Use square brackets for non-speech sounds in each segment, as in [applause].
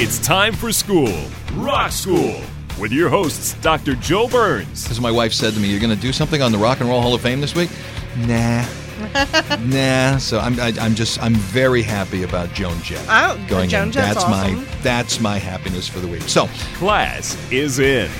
It's time for school, Rock School, with your hosts, Dr. Joe Burns. Because my wife said to me, "You're going to do something on the Rock and Roll Hall of Fame this week." Nah. [laughs] nah, so I'm I, I'm just I'm very happy about Joan Jett Oh, going Joan in. Jett's that's awesome. my that's my happiness for the week. So Class is in.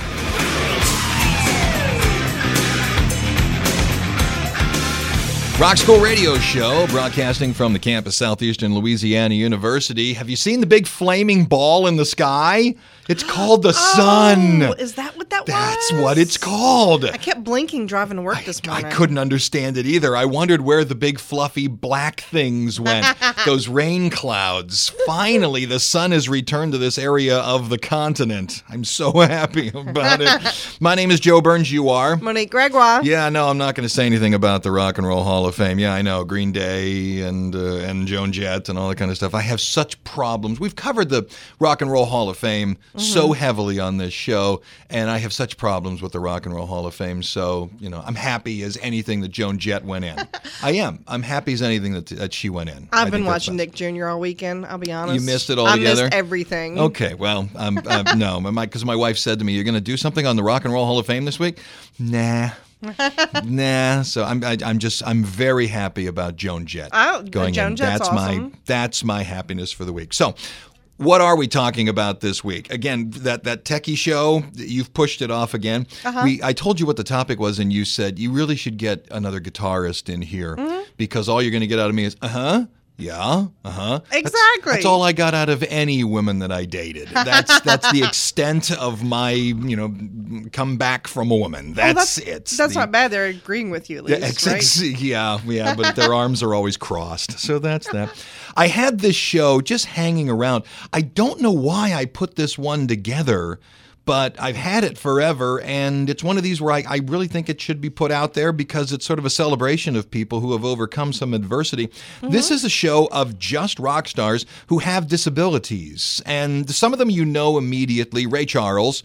Rock School Radio Show, broadcasting from the campus Southeastern Louisiana University. Have you seen the big flaming ball in the sky? It's called the sun. Oh, is that that That's was? what it's called. I kept blinking driving to work this morning. I couldn't understand it either. I wondered where the big fluffy black things [laughs] went. Those rain clouds. Finally, the sun has returned to this area of the continent. I'm so [laughs] happy about it. [laughs] My name is Joe Burns. You are. Monique Gregoire. Yeah, no, I'm not going to say anything about the Rock and Roll Hall of Fame. Yeah, I know Green Day and uh, and Joan Jett and all that kind of stuff. I have such problems. We've covered the Rock and Roll Hall of Fame so heavily on this show, and I have such problems with the Rock and Roll Hall of Fame. So you know, I'm happy as anything that Joan Jett went in. [laughs] I am. I'm happy as anything that, that she went in. I I've been watching. Nick Jr. all weekend. I'll be honest. You missed it all I altogether? missed everything. Okay, well, I'm [laughs] no, because my wife said to me, "You're going to do something on the Rock and Roll Hall of Fame this week." Nah. [laughs] nah, so I'm I, I'm just I'm very happy about Joan Jett Oh, going Joan in. Jett's that's my that's my happiness for the week. So, what are we talking about this week? Again, that that techie show you've pushed it off again. Uh-huh. We I told you what the topic was, and you said you really should get another guitarist in here Mm-hmm. because all you're going to get out of me is uh huh. Yeah, uh huh. Exactly. That's all I got out of any woman that I dated. That's that's the extent of my, you know, come back from a woman. That's, Oh, that's it. That's The- not bad. They're agreeing with you at yeah, least, ex- right? yeah, yeah, but their [laughs] arms are always crossed. So that's that. I had this show just hanging around. I don't know why I put this one together, but I've had it forever, and it's one of these where I, I really think it should be put out there because it's sort of a celebration of people who have overcome some adversity. This is a show of just rock stars who have disabilities, and some of them you know immediately. Ray Charles,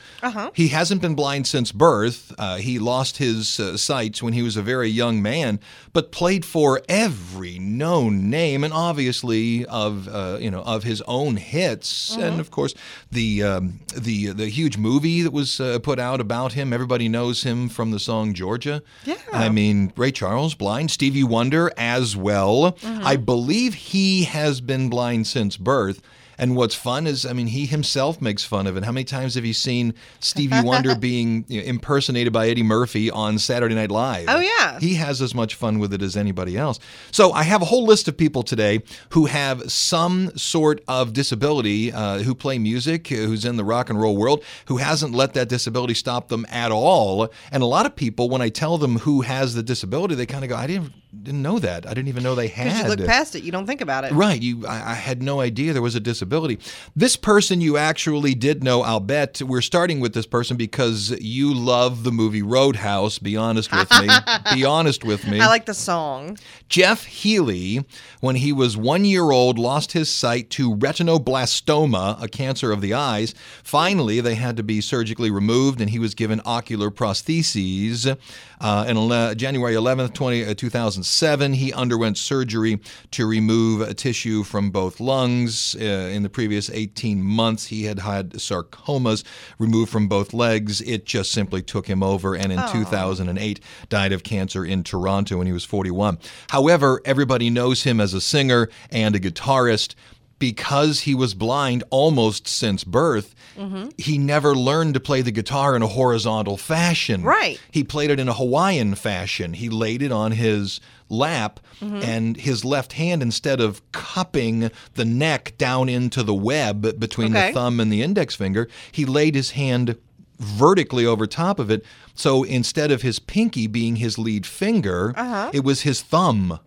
he hasn't been blind since birth. Uh, he lost his uh, sight when he was a very young man, but played for every known name, and obviously of uh, you know of his own hits, and of course the um, the the huge movie that was uh, put out about him. Everybody knows him from the song Georgia. Yeah. I mean Ray Charles, blind. Stevie Wonder as well. I believe he has been blind since birth. And what's fun is, I mean, he himself makes fun of it. How many times have you seen Stevie Wonder [laughs] being you know, impersonated by Eddie Murphy on Saturday Night Live? Oh, yeah. He has as much fun with it as anybody else. So I have a whole list of people today who have some sort of disability, uh, who play music, who's in the rock and roll world, who hasn't let that disability stop them at all. And a lot of people, when I tell them who has the disability, they kind of go, "I didn't didn't know that. I didn't even know they had." Because you look past it, you don't think about it. Right. You, I, I had no idea there was a disability. This person you actually did know. I'll bet we're starting with this person because you love the movie Roadhouse. Be honest with me. [laughs] Be honest with me. I like the song. Jeff Healey, when he was one year old, lost his sight to retinoblastoma, a cancer of the eyes. Finally, they had to be surgically removed, and he was given ocular prostheses. Uh, and ele- January 11th, 20, uh, 2007, he underwent surgery to remove a tissue from both lungs. Uh, in the previous 18 months, he had had sarcomas removed from both legs. It just simply took him over, and in 2008, died of cancer in Toronto when he was 41. However, everybody knows him as a singer and a guitarist. Because he was blind almost since birth, mm-hmm. he never learned to play the guitar in a horizontal fashion. Right. He played it in a Hawaiian fashion. He laid it on his lap, mm-hmm. and his left hand, instead of cupping the neck down into the web between Okay. the thumb and the index finger, he laid his hand vertically over top of it. So instead of his pinky being his lead finger, uh-huh. it was his thumb.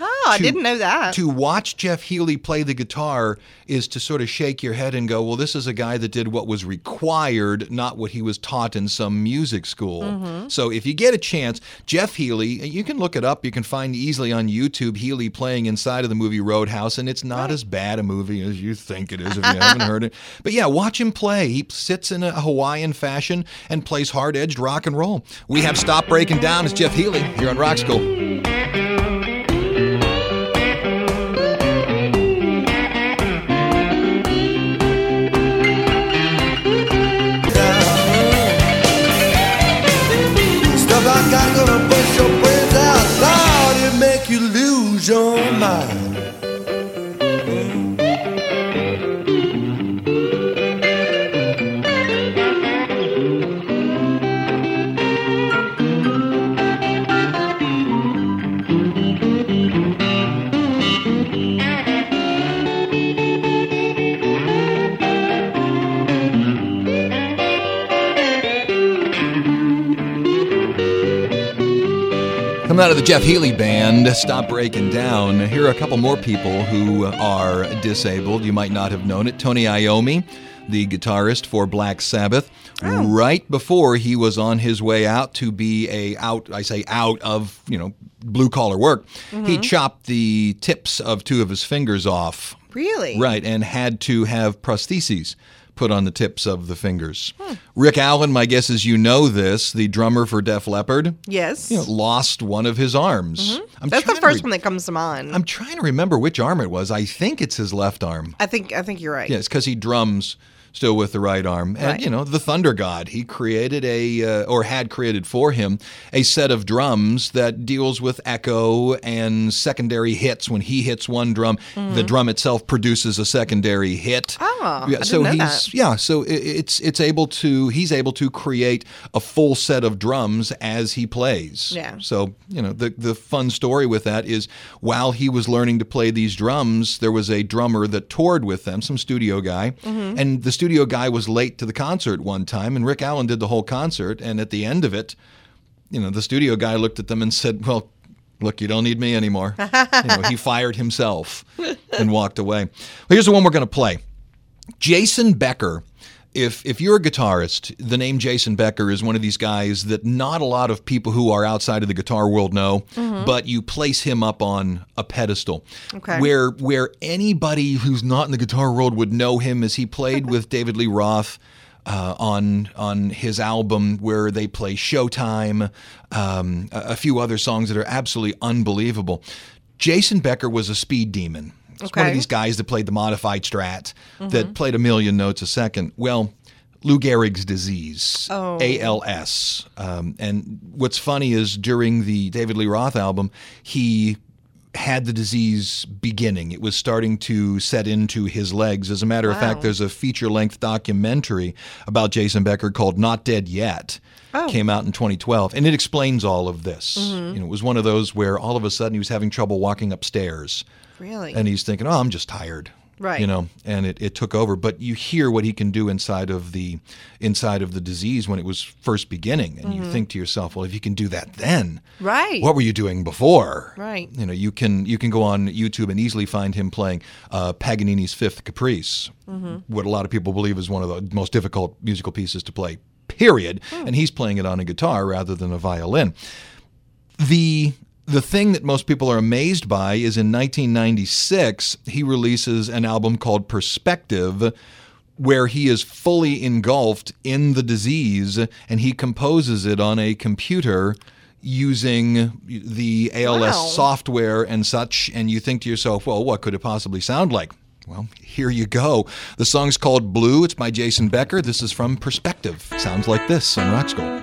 Oh, I to- didn't know that. To watch Jeff Healey play the guitar is to sort of shake your head and go, well, this is a guy that did what was required, not what he was taught in some music school. Mm-hmm. So if you get a chance, Jeff Healey, you can look it up. You can find easily on YouTube Healey playing inside of the movie Roadhouse, and it's not as bad a movie as you think it is if you [laughs] haven't heard it. But yeah, watch him play. He sits in a Hawaiian fashion and plays hard edged rock and roll. We have Stop Breaking Down as Jeff Healey here on Rock School. Coming out of the Jeff Healey band, Stop Breaking Down. Here are a couple more people who are disabled. You might not have known it. Tony Iommi, the guitarist for Black Sabbath, oh. right before he was on his way out to be a out, I say out of, you know, blue collar work, he mm-hmm. chopped the tips of two of his fingers off. really? Right, and had to have prostheses put on the tips of the fingers. Rick Allen, my guess is you know this, the drummer for Def Leppard Yes. you know, lost one of his arms. I'm That's the first re- one that comes to mind. I'm trying to remember which arm it was. I think it's his left arm. I think I think you're right. Yes, because he drums still with the right arm. And, Right. you know, the Thunder God, he created a, uh, or had created for him, a set of drums that deals with echo and secondary hits. When he hits one drum, the drum itself produces a secondary hit. Mm-hmm. Oh, yeah, so he's that. yeah, so it's it's able to he's able to create a full set of drums as he plays. Yeah. So you know the the fun story with that is while he was learning to play these drums, there was a drummer that toured with them, some studio guy, Mm-hmm. and the studio guy was late to the concert one time, and Rick Allen did the whole concert, and at the end of it, you know, the studio guy looked at them and said, "Well." Look, you don't need me anymore. [laughs] you know, he fired himself and walked away. Well, here's the one we're going to play. Jason Becker. If if you're a guitarist, the name Jason Becker is one of these guys that not a lot of people who are outside of the guitar world know, but you place him up on a pedestal. Okay. Where where anybody who's not in the guitar world would know him as he played with [laughs] David Lee Roth uh, on on his album where they play Showtime, um, a, a few other songs that are absolutely unbelievable. Jason Becker was a speed demon. It's one of these guys that played the modified Strat that played a million notes a second. Well, Lou Gehrig's disease, Oh. ALS. Um, and what's funny is during the David Lee Roth album, he had the disease beginning. It was starting to set into his legs. As a matter of fact, there's a feature length documentary about Jason Becker called Not Dead Yet. Oh. Came out in 2012, and it explains all of this. Mm-hmm. You know, it was one of those where all of a sudden he was having trouble walking upstairs Really? and he's thinking, "Oh, I'm just tired." Right. You know, and it, it took over. But you hear what he can do inside of the inside of the disease when it was first beginning, and you think to yourself, "Well, if you can do that then, Mm-hmm. Right. what were you doing before?" Right. You know, you can you can go on YouTube and easily find him playing uh, Paganini's Fifth Caprice, Mm-hmm. what a lot of people believe is one of the most difficult musical pieces to play. Period. Hmm. And he's playing it on a guitar rather than a violin the the thing that most people are amazed by is in 1996 he releases an album called Perspective where he is fully engulfed in the disease and he composes it on a computer using the ALS Wow. software and such and you think to yourself well what could it possibly sound like well, here you go. The song's called Blue. It's by Jason Becker. This is from Perspective. Sounds like this on Rock School.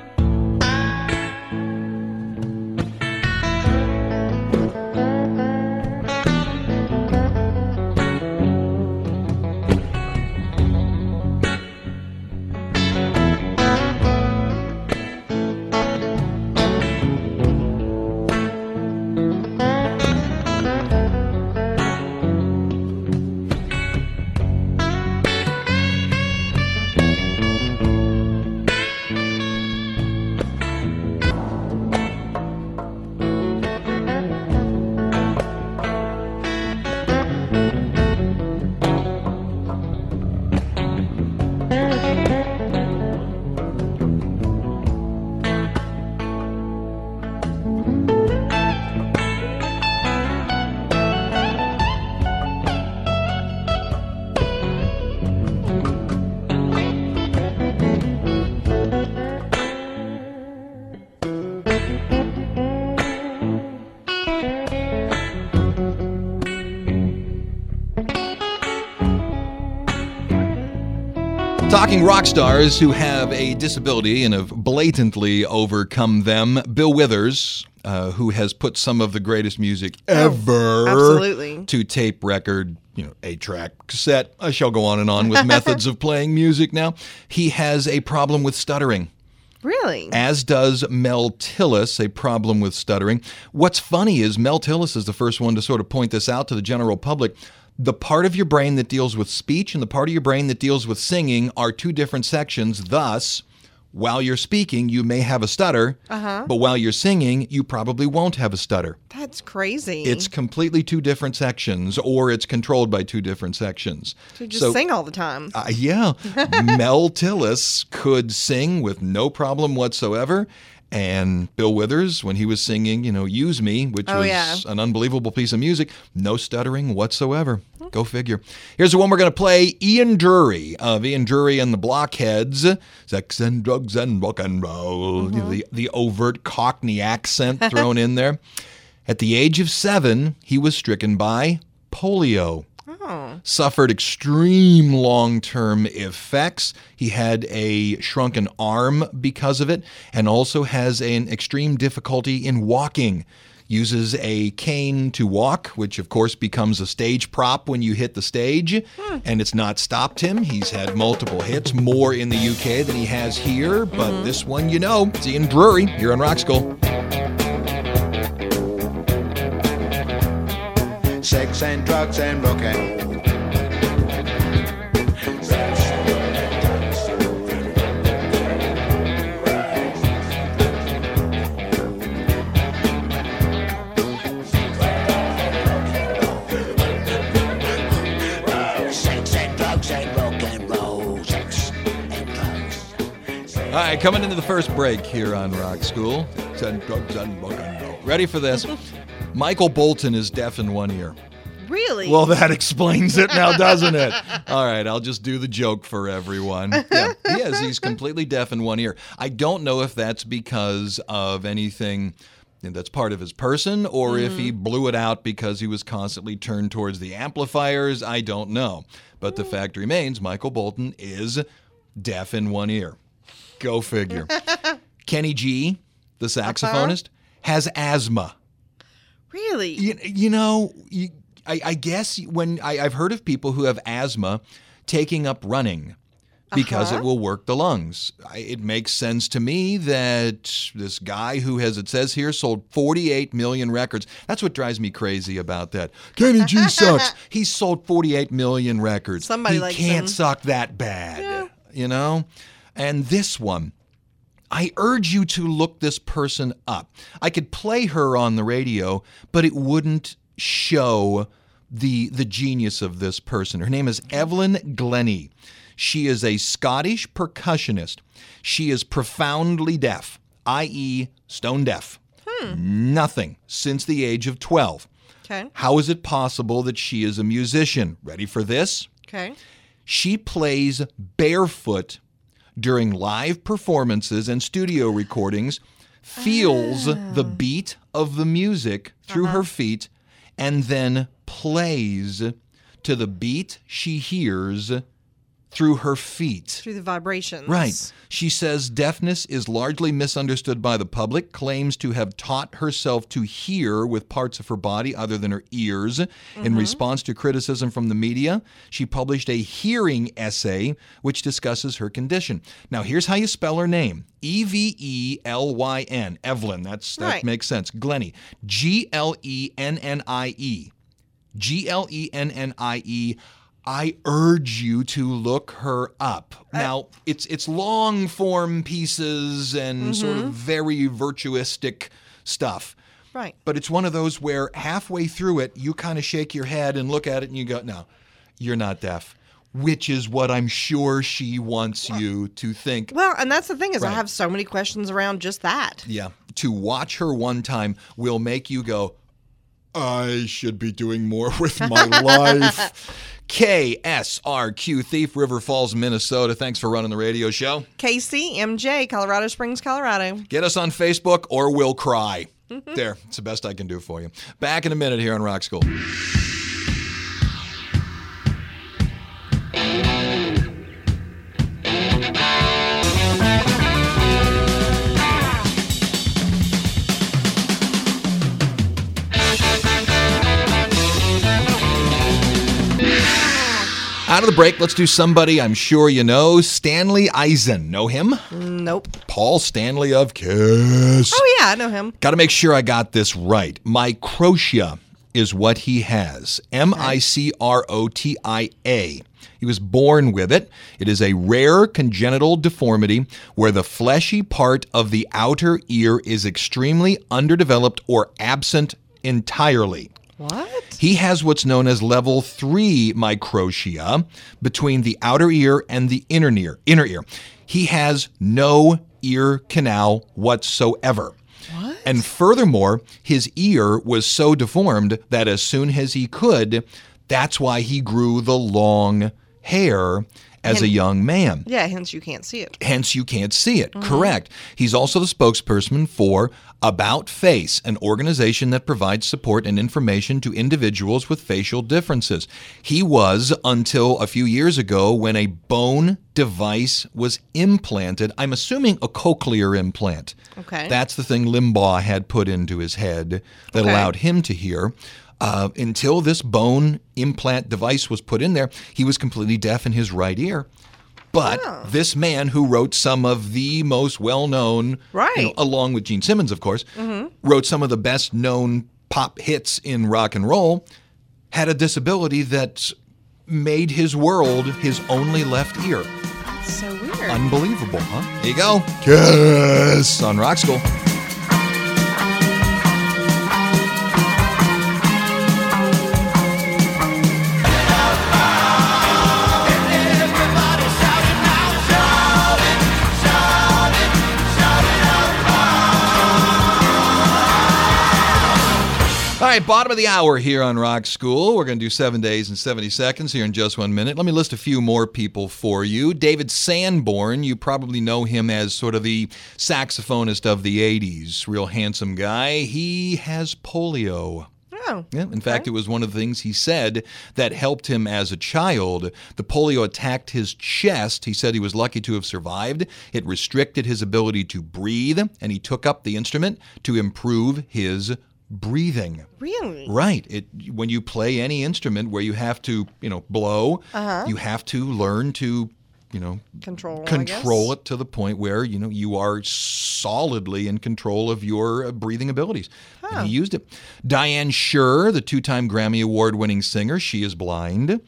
Talking rock stars who have a disability and have blatantly overcome them. Bill Withers, uh, who has put some of the greatest music ever absolutely. to tape record, you know, a track cassette. I shall go on and on with [laughs] methods of playing music now. He has a problem with stuttering Really? as does Mel Tillis, a problem with stuttering. What's funny is Mel Tillis is the first one to sort of point this out to the general public. The part of your brain that deals with speech and the part of your brain that deals with singing are two different sections. Thus, while you're speaking, you may have a stutter, but while you're singing, you probably won't have a stutter. That's crazy. It's completely two different sections, or it's controlled by two different sections. so you just sing all the time. Uh, yeah, [laughs] Mel Tillis could sing with no problem whatsoever. And Bill Withers, when he was singing, you know, Use Me, which Oh, was yeah. an unbelievable piece of music, no stuttering whatsoever. Go figure. Here's the one we're going to play Ian Drury of Ian Drury and the Blockheads. Sex and drugs and rock and roll. Mm-hmm. The, the overt Cockney accent thrown in there. [laughs] At the age of seven, he was stricken by polio suffered extreme long term effects. He had a shrunken arm because of it, and also has an extreme difficulty in walking. Uses a cane to walk, which of course becomes a stage prop when you hit the stage, and it's not stopped him. He's had multiple hits, more in the UK than he has here, but this one you know, it's Ian Drury here on Rock School. Sex and drugs and rock and roll. Sex and drugs and rock and roll. Sex and drugs. All right, coming into the first break here on Rock School. Ten drugs and rock and roll. Ready for this? [laughs] Michael Bolton is deaf in one ear. [laughs] Well, that explains it now, doesn't it? All right, I'll just do the joke for everyone. Yeah, he is. He's completely deaf in one ear. I don't know if that's because of anything that's part of his person or if he mm-hmm. blew it out because he was constantly turned towards the amplifiers. I don't know. But the mm. fact remains Michael Bolton is deaf in one ear. Go figure. [laughs] Kenny G, the uh-huh. saxophonist, has asthma. really? You, you know, you, I, I guess when I, I've heard of people who have asthma taking up running because it uh-huh. will work the lungs. I, it makes sense to me that this guy who has, it says here, sold 48 million records. That's what drives me crazy about that. Kenny G sucks. [laughs] he sold 48 million records. Somebody he can't him. suck that bad. You know? And this one, I urge you to look this person up. I could play her on the radio, but it wouldn't show the the genius of this person. Her name is Evelyn Glennie. She is a Scottish percussionist. She is profoundly deaf, i.e., stone deaf. Hmm. Nothing since the age of 12. Okay. How is it possible that she is a musician? Ready for this? Okay. She plays barefoot during live performances and studio recordings, feels the ah. beat of the music through uh-huh. her feet, and then plays to the beat she hears through her feet. Through the vibrations. Right. She says deafness is largely misunderstood by the public, claims to have taught herself to hear with parts of her body other than her ears. In mm-hmm. response to criticism from the media, she published a hearing essay which discusses her condition. Now, here's how you spell her name E V E L Y N. Evelyn. That's, that Right. makes sense. Glennie. G L E N N I E. G L E N N I E. I urge you to look her up. Uh, now, it's it's long form pieces and sort of mm-hmm. very virtuistic stuff. Right. But it's one of those where halfway through it, you kind of shake your head and look at it and you go, no, you're not deaf. Which is what I'm sure she wants you to think. Well, and that's the thing is I have so many questions around just that. Yeah. To watch her one time will make you go, I should be doing more [laughs] with my life. [laughs] KSRQ Thief River Falls, Minnesota. Thanks for running the radio show. KCMJ, Colorado Springs, Colorado. Get us on Facebook or we'll cry. There, it's the best I can do for you. Back in a minute here on Rock School. The break, let's do somebody I'm sure you know Stanley Eisen. Know him? Nope. Paul Stanley of Kiss. Oh yeah, I know him. Got to make sure I got this right. Microtia is what he has. M I C R O T I A. He was born with it. It is a rare congenital deformity where the fleshy part of the outer ear is extremely underdeveloped or absent entirely. What? He has what's known as level 3 microtia between the outer ear and the inner ear. Inner ear. He has no ear canal whatsoever. What? And furthermore, his ear was so deformed that as soon as he could, that's why he grew the long hair as a young man. Yeah, hence you can't see it. Hence, you can't see it. Mm-hmm. Correct. He's also the spokesperson for About Face, an organization that provides support and information to individuals with facial differences. He was until a few years ago when a bone device was implanted. I'm assuming a cochlear implant. Okay. That's the thing Limbaugh had put into his head that Okay. allowed him to hear. Uh, until this bone implant device was put in there, he was completely deaf in his right ear. But this man who wrote some of the most well known, Right. along with Gene Simmons, of course, wrote some of the best known pop hits in rock and roll, had a disability that made his world his only left ear. That's So weird. Unbelievable, huh? There you go. Kiss on Rock School. Right, bottom of the hour here on Rock School. We're going to do seven days and 70 seconds here in just one minute. Let me list a few more people for you. David Sanborn, you probably know him as sort of the saxophonist of the 80s. Real handsome guy. He has polio. oh. Yeah, in fact, it was one of the things he said that helped him as a child. The polio attacked his chest. He said he was lucky to have survived. It restricted his ability to breathe, and he took up the instrument to improve his breathing. Really? Right. It when you play any instrument where you have to, you know, blow, you have to learn to, you know, Control. Control it to the point where you know you are solidly in control of your uh, breathing abilities. And he used it. Diane Schuur, the two-time Grammy Award-winning singer, she is blind.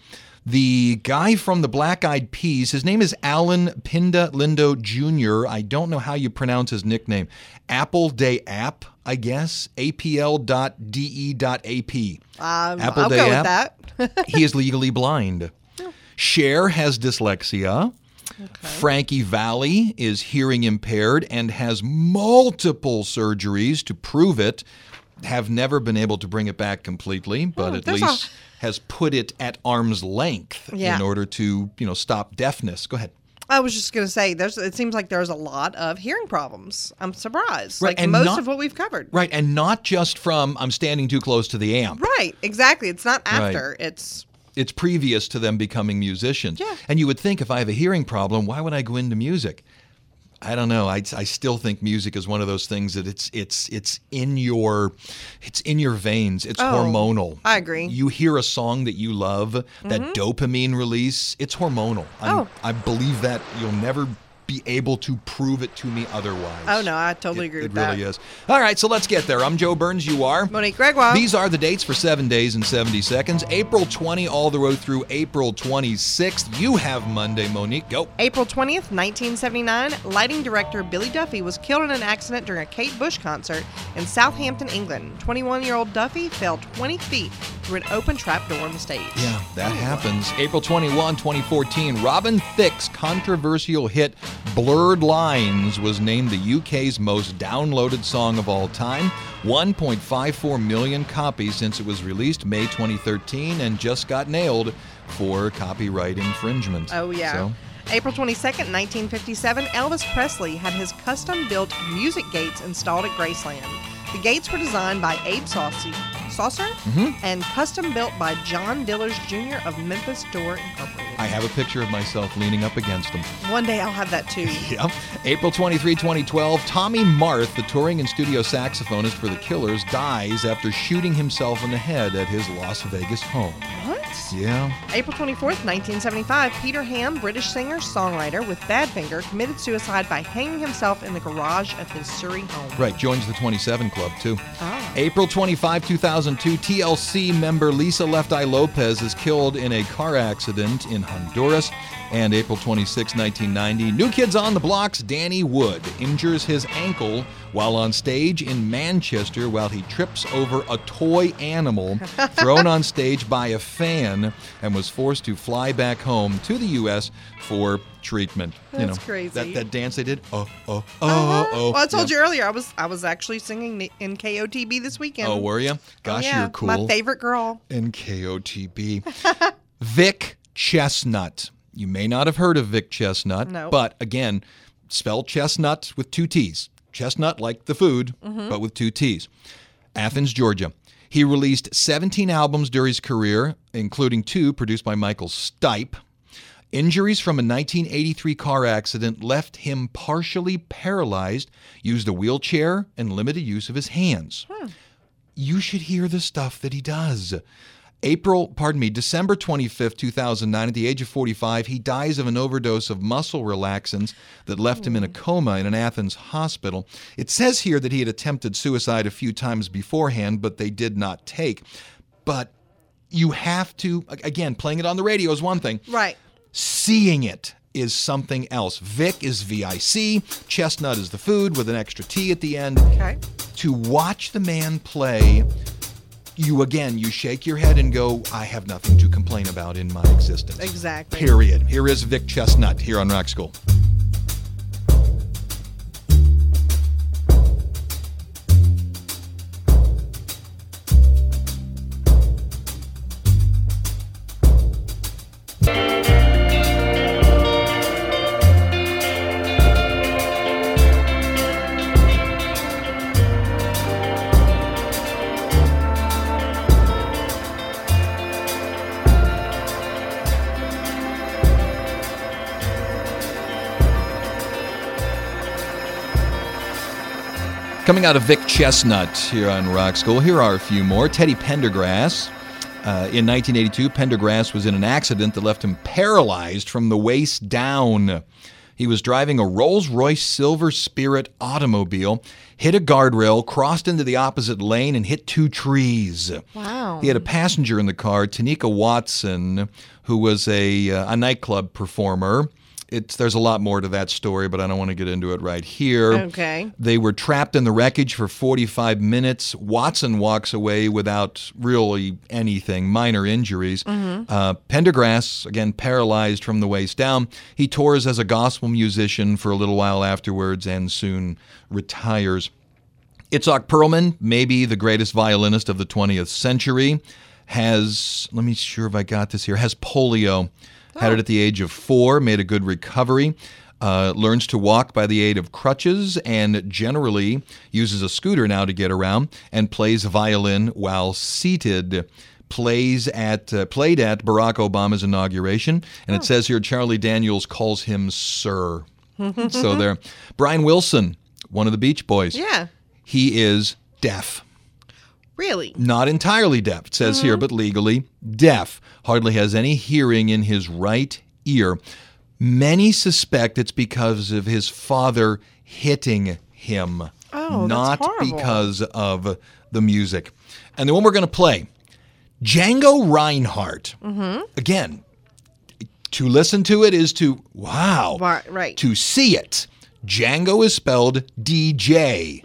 The guy from the Black Eyed Peas, his name is Allan Pineda Lindo Jr. I don't know how you pronounce his nickname. Apple Day App, I guess. APL dot DE dot AP. Um, Apple I'll Day go app. with that. he is legally blind. Cher has dyslexia. Frankie Valli is hearing impaired and has multiple surgeries to prove it. Have never been able to bring it back completely, but Hmm, at least has put it at arm's length Yeah. in order to, you know, stop deafness. Go ahead. I was just gonna say, there's. It seems like there's a lot of hearing problems. I'm surprised. Right, like and most not- of what we've covered. Right, and not just from I'm standing too close to the amp. Right. Exactly. It's not Right. after. It's it's previous to them becoming musicians. Yeah. And you would think if I have a hearing problem, why would I go into music? I don't know. I, I still think music is one of those things that it's it's it's in your it's in your veins. It's Oh, hormonal. I agree. You hear a song that you love, that mm-hmm. dopamine release, it's hormonal. Oh. I believe that you'll never be able to prove it to me otherwise. Oh, no, I totally It- agree it with really that. is. All right, so let's get there. I'm Joe Burns. You are Monique Gregoire. these are the dates for seven days and 70 seconds. April 20 all the way through April 26th. You have Monday, Monique. Go. April 20th, 1979, lighting director Billy Duffy was killed in an accident during a Kate Bush concert in Southampton, England. 21 year old Duffy fell 20 feet through an open trapdoor on the stage. Yeah, that happens. April 21, 2014, Robin Thicke's controversial hit Blurred Lines was named the UK's most downloaded song of all time. 1.54 million copies since it was released May 2013 and just got nailed for copyright infringement. Oh, yeah. So, April 22nd, 1957, Elvis Presley had his custom built music gates installed at Graceland. The gates were designed by Abe Saucy, Saucer Mm-hmm. and custom built by John Dillers Jr. of Memphis Door. I have a picture of myself leaning up against them. One day I'll have that too. [laughs] Yep. April 23, 2012, Tommy Marth, the touring and studio saxophonist for The Killers, dies after shooting himself in the head at his Las Vegas home. What? Yeah. April 24th, 1975, Peter Ham, British singer, songwriter with Badfinger, committed suicide by hanging himself in the garage of his Surrey home. Right, joins the 27 Club too. Ah. April 25, 2002, TLC member Lisa Left Eye Lopez is killed in a car accident in Honduras. And April 26, 1990, New Kids on the Block's Danny Wood injures his ankle while on stage in Manchester while he trips over a toy animal [laughs] thrown on stage by a fan and was forced to fly back home to the U.S. for treatment. you That's know, crazy. That, that dance they did. Oh, oh, oh, Uh-huh. oh. Well, I told Yeah. you earlier, I was I was actually singing in KOTB this weekend. Oh, were you? Oh, Gosh, yeah, you're cool. My favorite girl. and KOTB. [laughs] Vic Chesnutt. You may not have heard of Vic Chesnutt, No. but again, spell chestnut with two T's. Chestnut like the food, mm-hmm. but with two T's. Athens, Georgia. He released 17 albums during his career, including two produced by Michael Stipe. Injuries from a 1983 car accident left him partially paralyzed, used a wheelchair, and limited use of his hands hmm. you should hear the stuff that he does. April, pardon me, December 25th, 2009, at the age of 45, he dies of an overdose of muscle relaxants that left him in a hmm. coma in an Athens hospital. It says here that he had attempted suicide a few times beforehand, but they did not take. But you have to, again, playing it on the radio is one thing. Right. Seeing it is something else. Vic is VIC, Chestnut is the food with an extra T at the end Okay. to watch the man play you again you shake your head and go i have nothing to complain about in my existence. Exactly. period. Here is vic chesnutt here on rock school Coming out of Vic Chesnutt here on Rock School, here are a few more. Teddy Pendergrass. Uh, in 1982, Pendergrass was in an accident that left him paralyzed from the waist down. He was driving a Rolls Royce Silver Spirit automobile, hit a guardrail, crossed into the opposite lane, and hit two trees. Wow. He had a passenger in the car, Tenika Watson, who was a, uh, a nightclub performer. It's, there's a lot more to that story, but I don't want to get into it right here. Okay. They were trapped in the wreckage for 45 minutes. Watson walks away without really anything, minor injuries. Uh, Pendergrass, again, paralyzed from the waist down. He tours as a gospel musician for a little while afterwards and soon retires. Itzhak Perlman, maybe the greatest violinist of the 20th century, has, let me sure if I got this here, has polio. Had it at the age of four, made a good recovery. Uh, learns to walk by the aid of crutches and generally uses a scooter now to get around and plays violin while seated. Plays at uh, played at Barack Obama's inauguration, and it says here Charlie Daniels calls him Sir. so there, [laughs] Brian Wilson, one of the Beach Boys. Yeah. He is deaf. Really? Not entirely deaf, it says here, but legally deaf. Hardly has any hearing in his right ear. Many suspect it's because of his father hitting him, Oh, not because of the music. And the one we're going to play, Django Reinhardt. Mm-hmm. Again, to listen to it is to, wow. Right. To see it, Django is spelled D J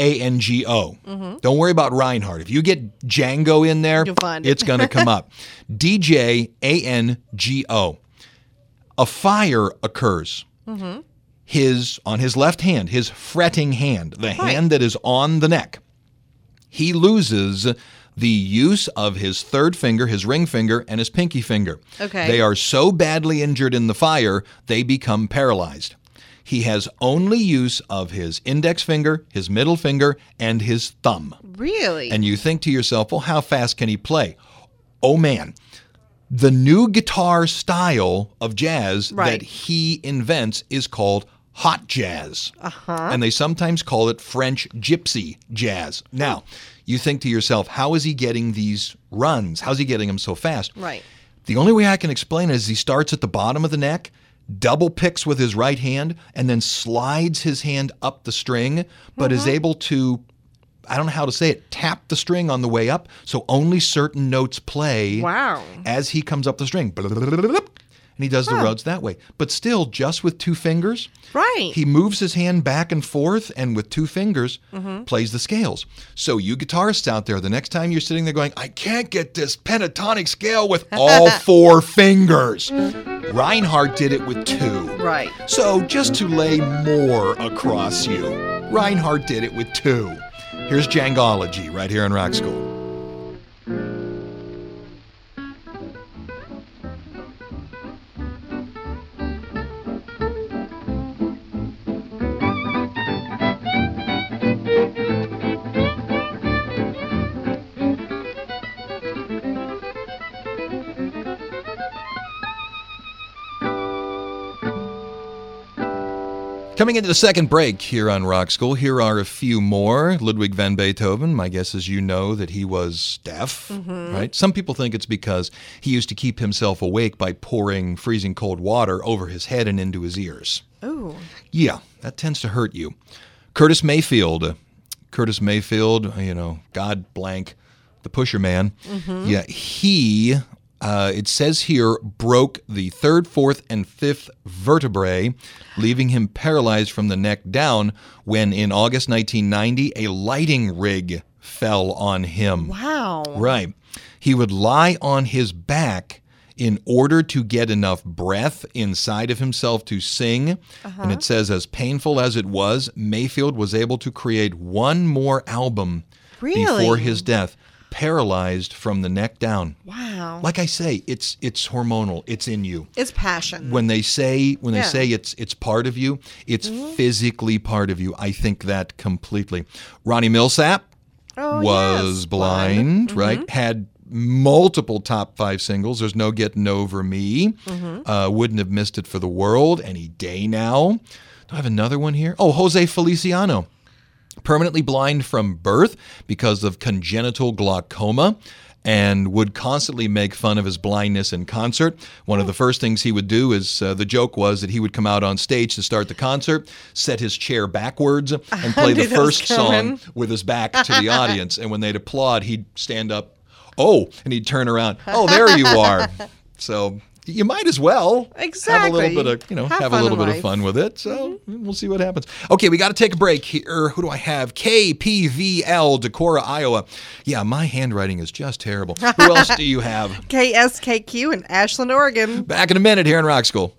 A N G O. Mm-hmm. Don't worry about Reinhardt. If you get Django in there, it. it's going to come up. [laughs] D J A N G O. A fire occurs. Mm-hmm. His on his left hand, his fretting hand, the hand that is on the neck. He loses the use of his third finger, his ring finger, and his pinky finger. Okay. They are so badly injured in the fire, they become paralyzed. He has only use of his index finger, his middle finger, and his thumb. really? And you think to yourself, well, how fast can he play? Oh man, the new guitar style of jazz Right. that he invents is called hot jazz. Uh-huh. And they sometimes call it French gypsy jazz. Now, you think to yourself, how is he getting these runs? How's he getting them so fast? Right. The only way I can explain it is he starts at the bottom of the neck, double picks with his right hand, and then slides his hand up the string, but is mm-hmm. able to, I don't know how to say it, tap the string on the way up, so only certain notes play Wow. as he comes up the string. And he does the roads that way. But still, just with two fingers, Right. he moves his hand back and forth and with two fingers Mm-hmm. plays the scales. So, you guitarists out there, the next time you're sitting there going, I can't get this pentatonic scale with [laughs] all four fingers. Reinhardt did it with two. Right. So, just to lay more across you, Reinhardt did it with two. Here's Djangology right here in Rock School. Coming into the second break here on Rock School, here are a few more. Ludwig van Beethoven, my guess is you know that he was deaf, right? Some people think it's because he used to keep himself awake by pouring freezing cold water over his head and into his ears. Ooh. Yeah, that tends to hurt you. Curtis Mayfield. uh, Curtis Mayfield, you know, God blank, the pusher man. Yeah, he, uh, it says here, broke the third, fourth, and fifth vertebrae, leaving him paralyzed from the neck down when in August 1990, a lighting rig fell on him. Wow. Right. He would lie on his back in order to get enough breath inside of himself to sing. And it says, as painful as it was, Mayfield was able to create one more album Really? before his death, paralyzed from the neck down. Wow. Like I say, it's it's hormonal. It's in you. it's passion. When they say when they Yeah. Mm-hmm. say it's it's part of you, it's physically part of you. I think that completely. Ronnie Milsap Oh, was yes, blind, blind. right? Had multiple top five singles. There's no getting over me. Mm-hmm. Uh, wouldn't have missed it for the world any day now. Do I have another one here? Oh, Jose Feliciano. Permanently blind from birth because of congenital glaucoma and would constantly make fun of his blindness in concert. One of the first things he would do is uh, the joke was that he would come out on stage to start the concert, set his chair backwards, [laughs] and play the knew that was first song with his back to the [laughs] audience. And when they'd applaud, he'd stand up, oh, and he'd turn around, oh, there you are. [laughs] So you might as well have a little bit of, you know, Have have, a fun little bit of fun with it. So mm-hmm. mm, we'll see what happens. Okay, we got to take a break here. Who do I have? KPVL, Decorah, Iowa. Yeah, my handwriting is just terrible. Who else do you have? [laughs] KSKQ in Ashland, Oregon. Back in a minute here in Rock School.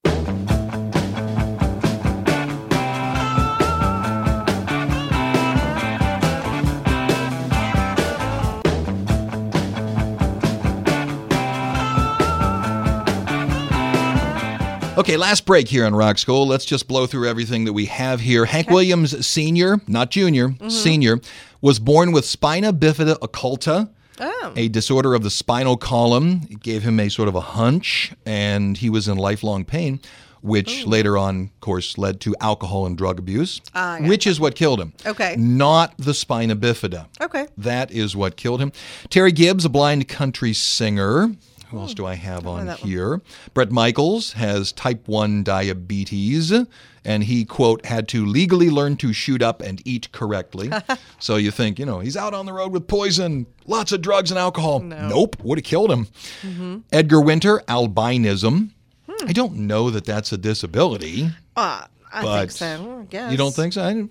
Okay, last break here on Rock School. Let's just blow through everything that we have here. Hank Williams Sr., not junior, Mm-hmm. senior, was born with spina bifida occulta, Oh. a disorder of the spinal column. It gave him a sort of a hunch, and he was in lifelong pain, which later on, of course, led to alcohol and drug abuse, gotcha. which is what killed him. Okay. Not the spina bifida. Okay. That is what killed him. Terri Gibbs, a blind country singer. Who else do I have on that one. here? Bret Michaels has type 1 diabetes, and he, quote, had to legally learn to shoot up and eat correctly. [laughs] so you think, you know, he's out on the road with poison, lots of drugs and alcohol. Nope, would have killed him. Mm-hmm. Edgar Winter, albinism. Hmm. I don't know that that's a disability. Uh, I But think so. I guess. You don't think so?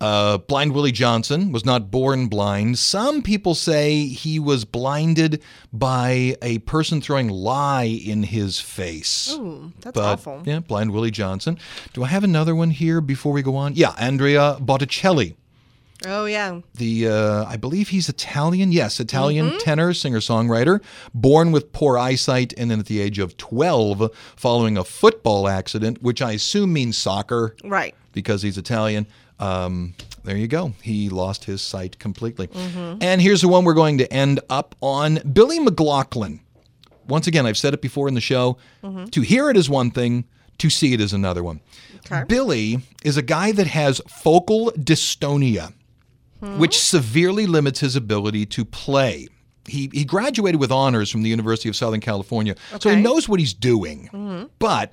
I don't- Veh. Uh, blind Willie Johnson was not born blind. Some people say he was blinded by a person throwing lye in his face. Ooh, that's but awful. yeah, blind Willie Johnson. Do I have another one here before we go on? Yeah, Andrea Botticelli. Oh, yeah. The uh, I believe he's Italian. Yes, Italian Mm-hmm. tenor, singer songwriter, born with poor eyesight, and then at the age of twelve, following a football accident, which I assume means soccer Right. because he's Italian. Um, there you go. He lost his sight completely. Mm-hmm. And here's the one we're going to end up on Billy McLaughlin. Once again, I've said it before in the show. Mm-hmm. To hear it is one thing, To see it is another one. Okay. Billy is a guy that has focal dystonia, which severely limits his ability to play. He, he graduated with honors from the University of Southern California, so he knows what he's doing. But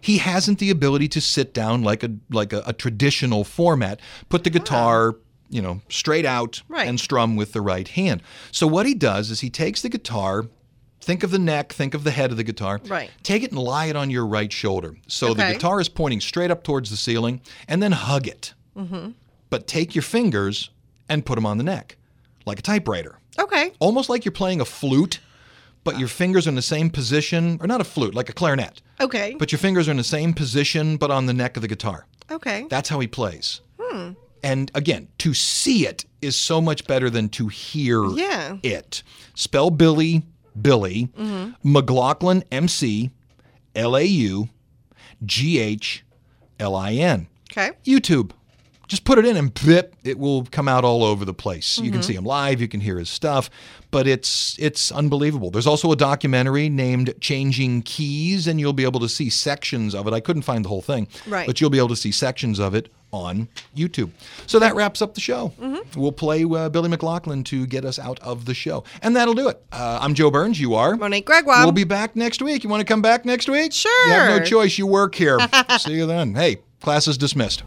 he hasn't the ability to sit down like a like a, a traditional format, put the guitar, you know, straight out Right. and strum with the right hand. So what he does is he takes the guitar, think of the neck, think of the head of the guitar, Right. take it and lie it on your right shoulder. So the guitar is pointing straight up towards the ceiling, and then hug it. Mm-hmm. But take your fingers and put them on the neck, like a typewriter Okay. almost like you're playing a flute, but your fingers are in the same position, or not a flute, like a clarinet, Okay. but your fingers are in the same position, but on the neck of the guitar. okay. That's how he plays. Hmm. And again, to see it is so much better than to hear Yeah. it. Spell Billy, Billy, McLaughlin, M C, L A U, G H, L I N. Okay. YouTube. Just put it in and blip, it will come out all over the place. You can see him live, you can hear his stuff, but it's it's unbelievable. There's also a documentary named Changing Keys, and you'll be able to see sections of it. I couldn't find the whole thing, Right. but you'll be able to see sections of it on YouTube. So that wraps up the show. We'll play uh, Billy McLaughlin to get us out of the show, and that'll do it. Uh, I'm Joe Burns. You are Monique Gregoire. We'll be back next week. You want to come back next week? Sure. You have no choice. You work here. [laughs] See you then. Hey, class is dismissed.